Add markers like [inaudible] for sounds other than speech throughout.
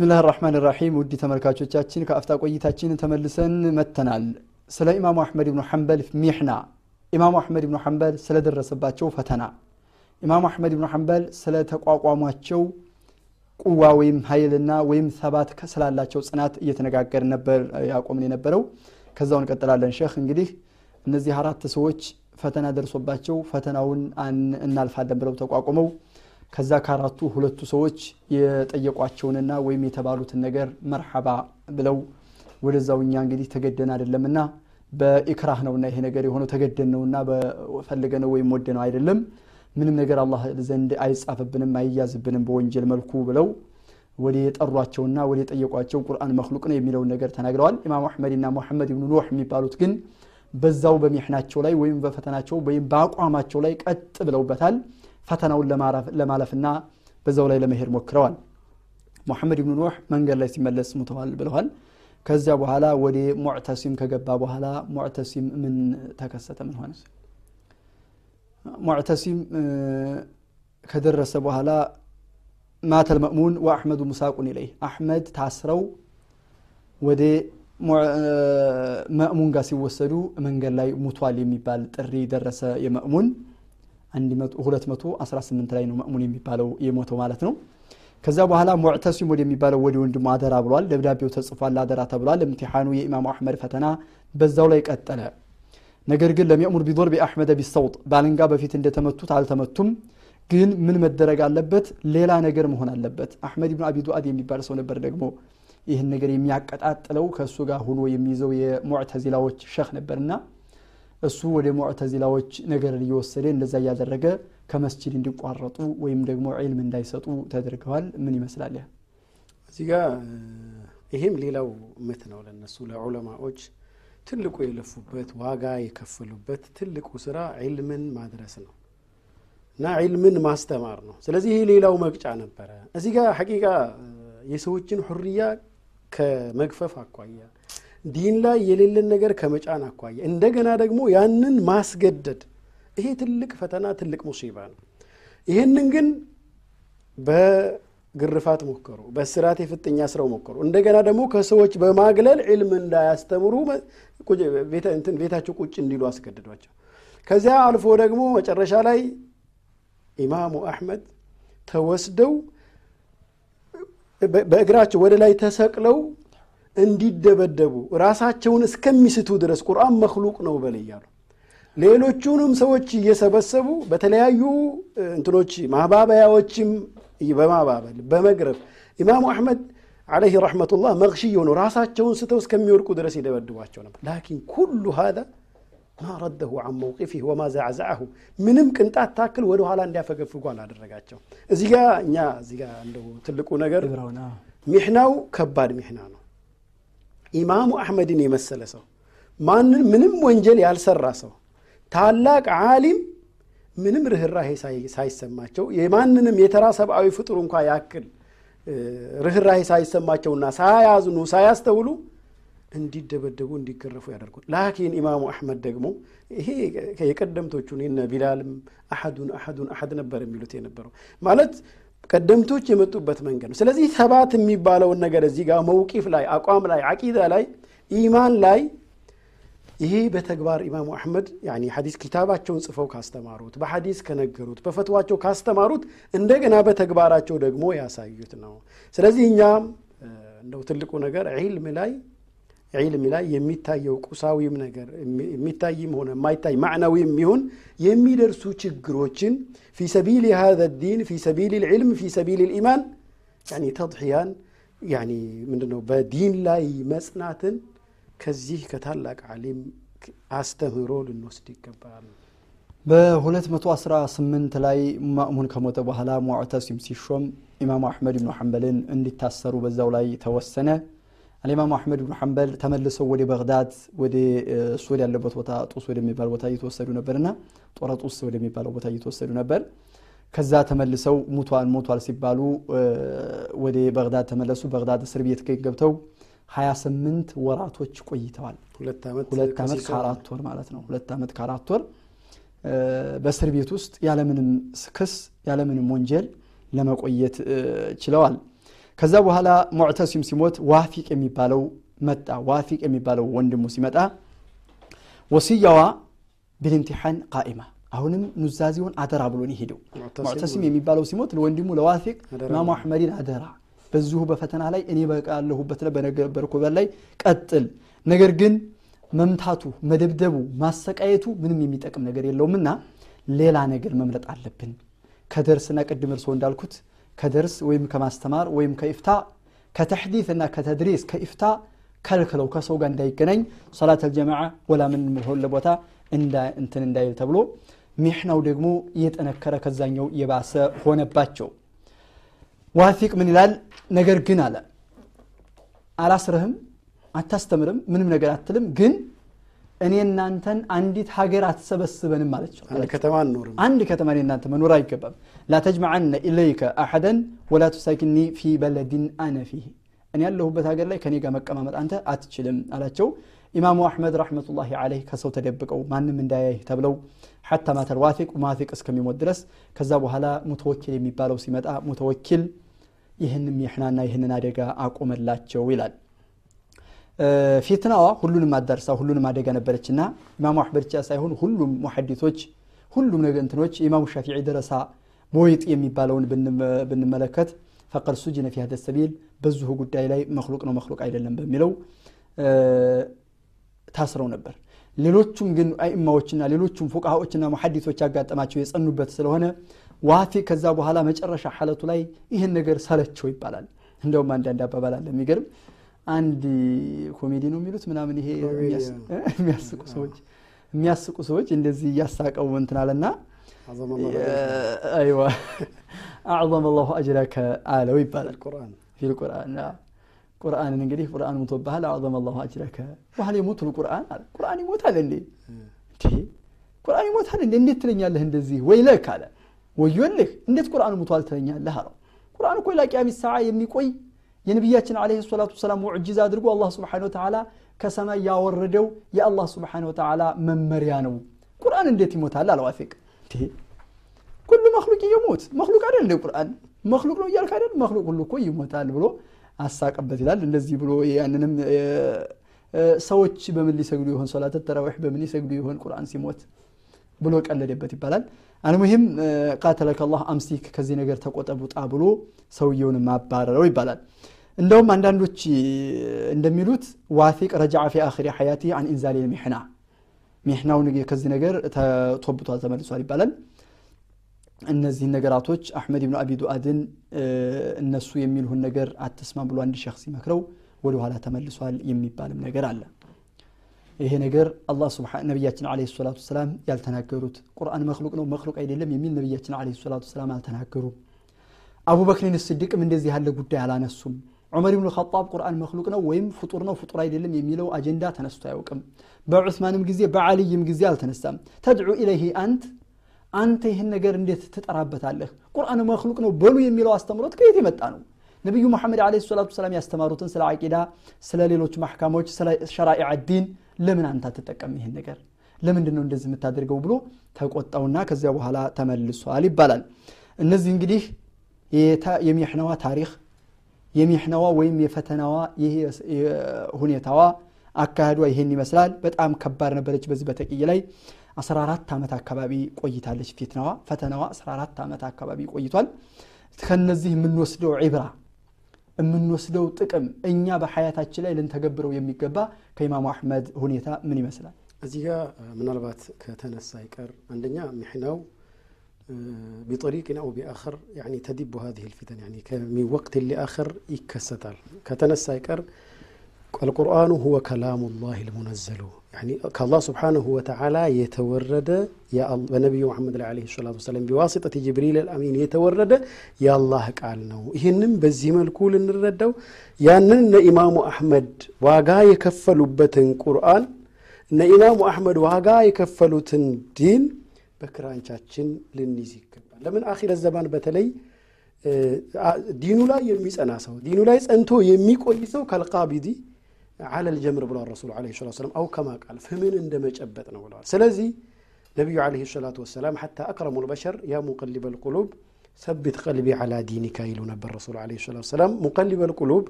ብስሚላህ ራህማን ራሒም ውድ ተመልካቾቻችን ከአፍታ ቆይታችን ተመልሰን መተናል ስለ ኢማሙ አሕመድ ብኑ ሐንበል ሚሕና። ኢማሙ አሕመድ ብኑ ሐንበል ስለደረሰባቸው ፈተና። ኢማሙ አሕመድ ብኑ ሐንበል ስለ ተቋቋሟቸው ቁዋ ወይም ኃይልና ወይም ሰባት ስላላቸው ጽናት እየተነጋገር ነበር ያቆምን የነበረው። ከዛው እንቀጥላለን። ሼክ እንግዲህ እነዚህ አራት ሰዎች ፈተና ደርሶባቸው ፈተናውን እናልፋለን ብለው ተቋቁመው ከዛ ከአራቱ ሁለቱ ሰዎች የጠየቋቸውንና ወይም የተባሉትን ነገር መርሐባ ብለው ወደዛው እኛ እንግዲህ ተገደን አይደለምና በኢክራህ ነውና ይሄ ነገር የሆነው ተገደን ነውና በፈልገ ነው ወይም ወደ ነው አይደለም። ምንም ነገር አላህ ዘንድ አይጻፍብንም አይያዝብንም በወንጀል መልኩ ብለው ወደ የጠሯቸውና ወደ የጠየቋቸው ቁርአን መክሉቅ ነው የሚለውን ነገር ተናግረዋል። ኢማም አሕመድና ሙሐመድ ብኑ ኑሕ የሚባሉት ግን በዛው በሚሕናቸው ላይ ወይም በፈተናቸው ወይም በአቋማቸው ላይ ቀጥ ብለውበታል ፈተናውን ለማለፍና በዛው ላይ ለመሄድ ሞክረዋል። ሙሐመድ ብኑ ኑሕ መንገድ ላይ ሲመለስ ሙተዋል ብለዋል። ከዚያ በኋላ ወደ ሙዕተሲም ከገባ በኋላ ሙዕተሲም ምን ተከሰተ? ምን ሆነ? ሙዕተሲም ከደረሰ በኋላ ማተል መእሙን ወአሕመዱ ሙሳቁን ኢለይህ። አሕመድ ታስረው ወደ መእሙን ጋር ሲወሰዱ መንገድ ላይ ሙቷል የሚባል ጥሪ ደረሰ የመእሙን 218 ላይ ነው መእሙን የሚባለው የሞተው ማለት ነው። ከዛ በኋላ ሙዕተሲም ወደሚባለው ወደ ወንድሙ አደራ ብሏል። ደብዳቤው ተጽፏል አደራ ተብሏል። እምቲሓኑ የኢማሙ አሕመድ ፈተና በዛው ላይ ቀጠለ። ነገር ግን ለሚእሙር ቢዶርቢ አሕመደ ቢሰውጥ ባልንጋ በፊት እንደተመቱት አልተመቱም። ግን ምን መደረግ አለበት? ሌላ ነገር መሆን አለበት። አሕመድ ብኑ አቢ ዱአድ የሚባል ሰው ነበር ደግሞ ይህን ነገር የሚያቀጣጥለው። ከእሱ ጋር ሁኖ የሚይዘው የሙዕተዚላዎች ሸህ ነበርና እሱ ወደ ሙዕተዚላዎች ነገር እየወሰደ እንደዛ እያደረገ ከመስጅድ እንዲቋረጡ ወይም ደግሞ ዒልም እንዳይሰጡ ተደርገዋል። ምን ይመስላል? ያ እዚህ ጋ ይሄም ሌላው ምት ነው ለነሱ ለዑለማዎች። ትልቁ የለፉበት ዋጋ የከፈሉበት ትልቁ ስራ ዒልምን ማድረስ ነው እና ዒልምን ማስተማር ነው። ስለዚህ ይህ ሌላው መቅጫ ነበረ። እዚህ ጋር ሐቂቃ የሰዎችን ሁርያ ከመግፈፍ አኳያ ዲን ላይ የሌለን ነገር ከመጫን አኳያ እንደገና ደግሞ ያንን ማስገደድ። ይሄ ትልቅ ፈተና ትልቅ ሙሲባ ነው። ይህንን ግን በግርፋት ሞከሩ በስራት የፍጥኛ ስረው ሞከሩ። እንደገና ደግሞ ከሰዎች በማግለል ዕልም እንዳያስተምሩ ቤታቸው ቁጭ እንዲሉ አስገድዷቸው ከዚያ አልፎ ደግሞ መጨረሻ ላይ ኢማሙ አሕመድ ተወስደው በእግራቸው ወደ ላይ ተሰቅለው እንዲደበደቡ ራሳቸውን እስከሚስቱ ድረስ ቁርአን መክሉቅ ነው በል እያሉ ሌሎቹንም ሰዎች እየሰበሰቡ በተለያዩ እንትኖች ማባበያዎችም በማባበል በመግረፍ ኢማሙ አሕመድ ዓለይህ ረሕመቱላህ መግሽይ ሆነው ራሳቸውን ስተው እስከሚወድቁ ድረስ ይደበድቧቸው ነበር። ላኪን ኩሉ ሃذا ማ ረደሁ አን መውቂፊህ ወማ ዛዕዛዐሁ ምንም ቅንጣት ታክል ወደ ኋላ እንዲያፈገፍጉ አላደረጋቸው። እዚ ጋ እኛ እዚ ጋ እንደው ትልቁ ነገር ሚሕናው ከባድ ሚሕና ነው ኢማሙ አሕመድን የመሰለ ሰው ማንን ምንም ወንጀል ያልሰራ ሰው ታላቅ ዓሊም ምንም ርኅራሄ ሳይሰማቸው የማንንም የተራ ሰብአዊ ፍጡር እንኳ ያክል ርኅራሄ ሳይሰማቸውና ሳያዝኑ ሳያስተውሉ እንዲደበደቡ እንዲገረፉ ያደርጉ ላኪን ኢማሙ አሕመድ ደግሞ ይሄ የቀደምቶቹን የነ ቢላልም አሐዱን አሐዱን አሐድ ነበር የሚሉት የነበረው። ማለት ቀደምቶች የመጡበት መንገድ ነው። ስለዚህ ሰባት የሚባለውን ነገር እዚህ ጋር መውቂፍ ላይ አቋም ላይ አቂዳ ላይ ኢማን ላይ ይሄ በተግባር ኢማሙ አሕመድ ሐዲስ ኪታባቸውን ጽፈው ካስተማሩት በሐዲስ ከነገሩት በፈትዋቸው ካስተማሩት እንደገና በተግባራቸው ደግሞ ያሳዩት ነው። ስለዚህ እኛ እንደው ትልቁ ነገር ዒልም ላይ ዒልም ላይ የሚታየው ቁሳዊም ነገር የሚታይም ሆነ የማይታይ ማዕናዊም ይሁን የሚደርሱ ችግሮችን ፊ ሰቢል ሃذ ዲን ፊ ሰቢል ልዕልም ፊ ሰቢል ልኢማን ተድሕያን ምንድነው በዲን ላይ መጽናትን ከዚህ ከታላቅ ዓሊም አስተምህሮ ልንወስድ ይገባል። በ218 ላይ ማእሙን ከሞተ በኋላ ሙዕተሲም ሲሾም ኢማሙ አሕመድ ብኑ ሐንበልን እንዲታሰሩ በዛው ላይ ተወሰነ። አልኢማሙ አሕመድ ብኑ ሐንበል ተመልሰው ወደ በግዳድ ወደ ሱድ ያለበት ቦታ ጡስ ወደሚባል ቦታ እየተወሰዱ ነበርና ጦረ ጡስ ወደሚባለው ቦታ እየተወሰዱ ነበር። ከዛ ተመልሰው ሙቷል ሞቷል ሲባሉ ወደ በግዳድ ተመለሱ። በግዳድ እስር ቤት ገብተው 28 ወራቶች ቆይተዋል። ሁለት ዓመት ከአራት ወር ማለት ነው። ሁለት ዓመት ከአራት ወር። በእስር ቤት ውስጥ ያለምንም ክስ ያለምንም ወንጀል ለመቆየት ችለዋል ከዛ በኋላ ሙዕተሲም ሲሞት ዋፊቅ የሚባለው መጣ። ዋፊቅ የሚባለው ወንድሙ ሲመጣ ወስያዋ ቢልምቲሓን ቃኢማ። አሁንም ኑዛዜውን አደራ ብሎ ነው ሄደው ሙዕተሲም የሚባለው ሲሞት ለወንድሙ ለዋፊቅ ኢማሙ አሕመድን አደራ። በዚሁ በፈተና ላይ እኔ በቃለሁበት ላይ በነበርኩበት ላይ ቀጥል። ነገር ግን መምታቱ መደብደቡ ማሰቃየቱ ምንም የሚጠቅም ነገር የለውምና ሌላ ነገር መምረጥ አለብን። ከደርስና ቅድም እርስዎ እንዳልኩት ከደርስ ወይም ከማስተማር ወይም ከኢፍታ ከተሕዲት እና ከተድሪስ ከኢፍታ ከልክለው ከሰው ጋር እንዳይገናኝ ሰላት አልጀማዓ ወላ ምን ሆለ ቦታ እንትን እንዳይል ተብሎ ሚሕናው ደግሞ እየጠነከረ ከዛኛው የባሰ ሆነባቸው። ዋፊቅ ምን ይላል? ነገር ግን አለ። አላስርህም አታስተምርም ምንም ነገር አትልም ግን እኔ እናንተን አንዲት ሀገር አትሰበስበንም አለችው አንድ ከተማ እኔ እናንተ መኖር አይገባም። لا تجمعن إليك أحدا ولا تساكني في بلد أنا فيه። እኔ ያለሁበት ሀገር ላይ ከኔ ጋር መቀማመጥ አንተ አትችልም አላቸው። ኢማሙ አሕመድ رحمة الله عليه ከሰው ተደብቀው ማንም እንዳያይህ ተብለው حتى مات الواثق ዋፊቅ እስከሚሞት ድረስ ከዛ በኋላ ሙተወኪል የሚባለው ሲመጣ ሙተወኪል ይህንም ይሕናና ይህንን አደጋ አቆመላቸው ይላል ፊትናዋ ሁሉንም አዳርሳ ሁሉንም አደጋ ነበረችና ኢማሙ አሕመድ ብቻ ሳይሆን ሁሉም ሙሐዲቶች ሁሉም ነገ እንትኖች የኢማሙ ሻፊዒ ደረሳ ቦይጥ የሚባለውን ብንመለከት ፈቀድ ሱጅነ ፊ ሀደ ሰቢል በዚሁ ጉዳይ ላይ መክሉቅ ነው መክሉቅ አይደለም በሚለው ታስረው ነበር። ሌሎቹም ግን አይማዎችና ሌሎቹም ፉቃሃዎችና ሙሐዲቶች ያጋጠማቸው የጸኑበት ስለሆነ ዋፊ ከዛ በኋላ መጨረሻ ሐለቱ ላይ ይህን ነገር ሰለቸው ይባላል። እንደውም አንዳንድ አባባል አለ የሚገርም አንድ ኮሜዲ ነው የሚሉት ምናምን ይሄ [laughs] የሚያስቁ ሰዎች የሚያስቁ ሰዎች እንደዚህ እያሳቀው እንትን አለና አይዋ [laughs] أعظم الله أجرك አለው ይባላል። في القرآن ቁርአንን እንግዲህ ቁርአን ሙቶብሃል أعظم الله أجرك ዋህል የሞቱ ቁርአን አለ። ቁርአን ይሞታል እንዴ? ቁርአን ይሞታል እንዴ? እንዴት ትለኛለህ እንደዚህ? ወይ ለክ አለ። ወዮልህ! እንዴት ቁርአን ሙቷል ትለኛለህ አለው። ቁርአን እኮ ላቂያሚ ሰዓ የሚቆይ የነቢያችን አለህ ሰላቱ ወሰላም ሙዕጂዛ አድርጎ አላህ ስብሓን ወተዓላ ከሰማይ ያወረደው የአላህ ስብሓን ወተዓላ መመሪያ ነው። ቁርአን እንዴት ይሞታል አለዋፊቅ ኩሉ መክሉቅ የሞት መክሉቅ አይደል እንደ ቁርአን? መክሉቅ ነው እያልክ አይደል? መክሉቅ ሁሉ እኮ ይሞታል ብሎ አሳቀበት ይላል። እንደዚህ ብሎ ያንንም ሰዎች በምን ሊሰግዱ ይሆን? ሶላት ተራዊሕ በምን ይሰግዱ ይሆን? ቁርአን ሲሞት ብሎ ቀለደበት ይባላል። المهم قاتلك الله أمسك ከዚህ ነገር ተቆጠብ ብሎ ሰውየውን ማባረረው ይባላል። እንደውም አንዳንዶች እንደሚሉት ዋፊቅ رجع في آخر حياته عن إنزال المحنة ሚሕናው ከዚህ ነገር ተቶብቷል ተመልሷል ይባላል። እነዚህን ነገራቶች አሕመድ ብኑ አቢ ዱአድን እነሱ የሚልሁን ነገር አትስማ ብሎ አንድ ሸክ ሲመክረው ወደ ኋላ ተመልሷል የሚባልም ነገር አለ ይሄ ነገር አላህ ነቢያችን አለ ሰላቱ ሰላም ያልተናገሩት። ቁርአን መክሉቅ ነው መክሉቅ አይደለም የሚል ነቢያችን አለ ሰላቱ ሰላም አልተናገሩም። አቡበክርን ስዲቅም እንደዚህ ያለ ጉዳይ አላነሱም። ዑመር ብኑ ኸጣብ ቁርአን መክሉቅ ነው ወይም ፍጡር ነው ፍጡር አይደለም የሚለው አጀንዳ ተነስቶ አያውቅም። በዑስማንም ጊዜ በዓልይም ጊዜ አልተነሳም። ተድዑ ኢለይህ አንት አንተ ይህን ነገር እንዴት ትጠራበታለህ? ቁርአን መክሉቅ ነው በሉ የሚለው አስተምሮት ከየት የመጣ ነው? ነቢዩ መሐመድ አለ ሰላቱ ሰላም ያስተማሩትን ስለ አቂዳ ስለ ሌሎች ማሕካሞች ስለ ሸራኢዕ ዲን ለምን አንተ አትጠቀም ይህን ነገር? ለምንድን ነው እንደዚህ የምታደርገው ብሎ ተቆጣውና ከዚያ በኋላ ተመልሷል ይባላል። እነዚህ እንግዲህ የሚሕነዋ ታሪክ የሚሕነዋ ወይም የፈተናዋ ሁኔታዋ አካሄዷ ይሄን ይመስላል። በጣም ከባድ ነበረች በዚህ በተቅይ ላይ። 14 ዓመት አካባቢ ቆይታለች ፊትናዋ። ፈተናዋ 14 ዓመት አካባቢ ቆይቷል። ከነዚህ የምንወስደው ዒብራ من نسلو تكم إنيا بحياة أشلا إلى تجبر ويمكبا كيما محمد هنيتا مني مثلا أزيها من ربات كتنا السايكر عندنا محناو بطريق أو بآخر يعني تدب هذه الفتن يعني كمي وقت اللي آخر يكسر كتنا السايكر القرآن هو كلام الله المنزل يعني كالله سبحانه وتعالى يتورد يا النبي محمد عليه الصلاة والسلام بواسطة جبريل الأمين يتورد يا الله قالنا ይህንም በዚህ መልኩ ልንረዳው ያንን እነ ኢማሙ አሕመድ ዋጋ የከፈሉበትን ቁርአን እነ ኢማሙ አሕመድ ዋጋ የከፈሉትን ዲን በክራንቻችን ልንይዝ ይገባል ለምን አኺረ ዘባን በተለይ ዲኑ ላይ የሚጸና ሰው ዲኑ ላይ ጸንቶ የሚቆይ ሰው ከልቃቢዲ አለ ልጀምር ብለዋል ረሱሉ ለ ሰላት ሰላም አው ከማ ቃል ፍምን እንደ ነው ብለዋል ስለዚህ ነቢዩ ለ ሰላቱ ወሰላም ሐታ አክረሙ ልበሸር ያ ሙቀሊበ ልቁሉብ ሰቢት ቀልቢ ዓላ ዲኒካ ይሉ ነበር ረሱል ዓለይሂ ሰላቱ ወሰላም። ሙቀሊበል ቁሉብ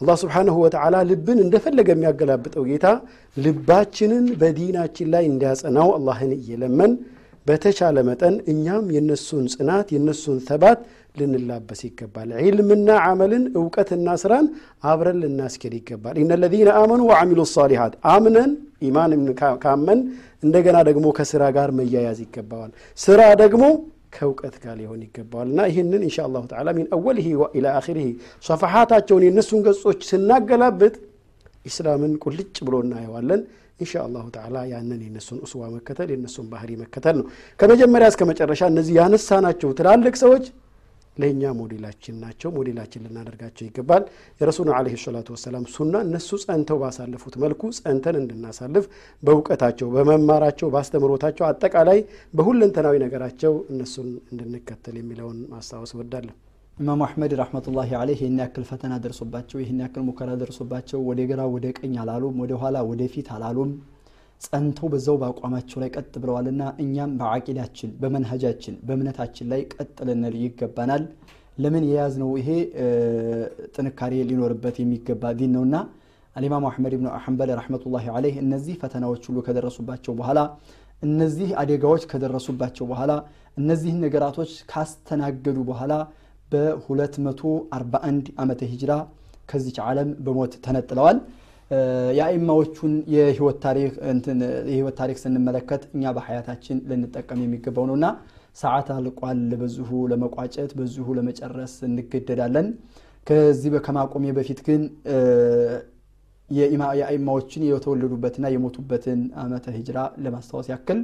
አላህ ስብሓነሁ ወተዓላ ልብን እንደፈለገ የሚያገላብጠው ጌታ ልባችንን በዲናችን ላይ እንዲያጸናው አላህን እየለመን በተቻለ መጠን እኛም የነሱን ጽናት የነሱን ተባት ልንላበስ ይገባል። ዒልምና ዓመልን እውቀትና ስራን አብረን ልናስኬድ ይገባል። ኢነ ለዚነ አመኑ ወዓሚሉ ሳሊሓት አምነን ኢማን ካመን እንደገና ደግሞ ከስራ ጋር መያያዝ ይገባዋል። ስራ ደግሞ ከእውቀት ጋር ሊሆን ይገባዋል እና ይህንን ኢንሻ አላሁ ተዓላ ሚን አወልህ ኢላ አኺሪህ ሰፈሓታቸውን የእነሱን ገጾች ስናገላብጥ ኢስላምን ቁልጭ ብሎ እናየዋለን። ኢንሻ አላሁ ተዓላ ያንን የነሱን እስዋ መከተል የነሱን ባህሪ መከተል ነው። ከመጀመሪያ እስከ መጨረሻ እነዚህ ያነሳናቸው ትላልቅ ሰዎች ለእኛ ሞዴላችን ናቸው። ሞዴላችን ልናደርጋቸው ይገባል። የረሱሉን ዓለይሂ ሰላቱ ወሰላም ሱና እነሱ ጸንተው ባሳለፉት መልኩ ጸንተን እንድናሳልፍ በእውቀታቸው፣ በመማራቸው፣ በአስተምሮታቸው አጠቃላይ በሁለንተናዊ ነገራቸው እነሱን እንድንከተል የሚለውን ማስታወስ እወዳለሁ። ኢማሙ አሕመድ ረሕመቱላሂ ዓለይህ ይህን ያክል ፈተና ደርሶባቸው ይህን ያክል ሙከራ ደርሶባቸው ወደ ግራ ወደ ቀኝ አላሉም፣ ወደ ኋላ ወደ ፊት አላሉም። ጸንተው በዛው በአቋማቸው ላይ ቀጥ ብለዋልና እኛም በዓቂዳችን በመንሀጃችን በእምነታችን ላይ ቀጥ ልንል ይገባናል። ለምን የያዝነው ይሄ ጥንካሬ ሊኖርበት የሚገባ ዲን ነውና አልኢማሙ አሕመድ ብኑ ሐንበል ረሕመቱላሂ ዓለይህ እነዚህ ፈተናዎች ሁሉ ከደረሱባቸው በኋላ እነዚህ አደጋዎች ከደረሱባቸው በኋላ እነዚህን ነገራቶች ካስተናገዱ በኋላ በ241 ዓመተ ሂጅራ ከዚች ዓለም በሞት ተነጥለዋል። የአይማዎቹን የህይወት ታሪክ ስንመለከት እኛ በሀያታችን ልንጠቀም የሚገባው ነውና ሰዓት አልቋል። በዚሁ ለመቋጨት በዚሁ ለመጨረስ እንገደዳለን። ከዚህ ከማቆሜ በፊት ግን የአይማዎችን የተወለዱበትና የሞቱበትን ዓመተ ሂጅራ ለማስታወስ ያክል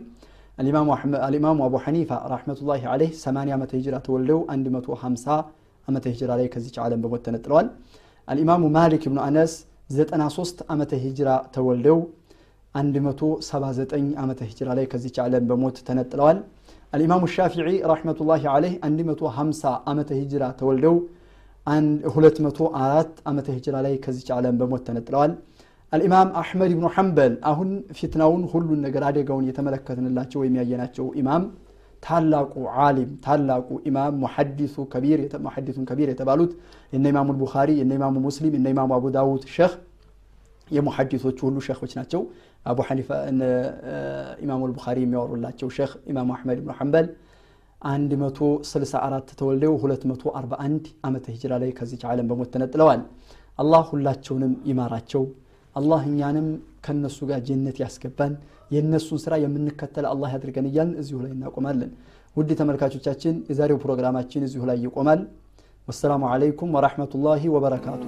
አልኢማሙ አቡ ሐኒፋ ረሕመቱላሂ ዓለይህ 80 ዓመተ ሂጅራ ተወልደው 150 ዓመተ ሂጅራ ላይ ከዚች ዓለም በሞት ተነጥለዋል። አልኢማሙ ማሊክ ብኑ አነስ 93 ዓመተ ሂጅራ ተወልደው 179 ዓመተ ሂጅራ ላይ ከዚች ዓለም በሞት ተነጥለዋል። አልኢማሙ ሻፊዒ رحمة الله عليه 150 ዓመተ ሂጅራ ተወልደው 204 ዓመተ ሂጅራ ላይ ከዚች ዓለም በሞት ተነጥለዋል። አልኢማም አሕመድ ብኑ ሐንበል አሁን ፊትናውን ሁሉን ነገር አደጋውን የተመለከትንላቸው ወይም ያየናቸው ኢማም ታላቁ ዓሊም ታላቁ ኢማም محدث كبير محدث كبير የተባሉት የነ ኢማሙ ቡኻሪ የነ ኢማሙ ሙስሊም የነ ኢማሙ አቡ ዳውድ ሸህ የሙሐዲሶቹ ሁሉ ሸኾች ናቸው። አቡ ሐኒፋ ኢማሙ ቡኻሪ የሚያወሩላቸው ሸህ ኢማሙ አሕመድ ብኑ ሐንበል 164 ተወልደው 241 ዓመተ ሂጅራ ላይ ከዚች ዓለም በሞት ተነጥለዋል። አላህ ሁላቸውንም ይማራቸው። አላህ እኛንም ከነሱ ጋር ጀነት ያስገባን የእነሱን ስራ የምንከተል አላህ ያድርገን እያልን እዚሁ ላይ እናቆማለን። ውድ ተመልካቾቻችን የዛሬው ፕሮግራማችን እዚሁ ላይ ይቆማል። ወሰላሙ ዓለይኩም ወራህመቱላሂ ወበረካቱ።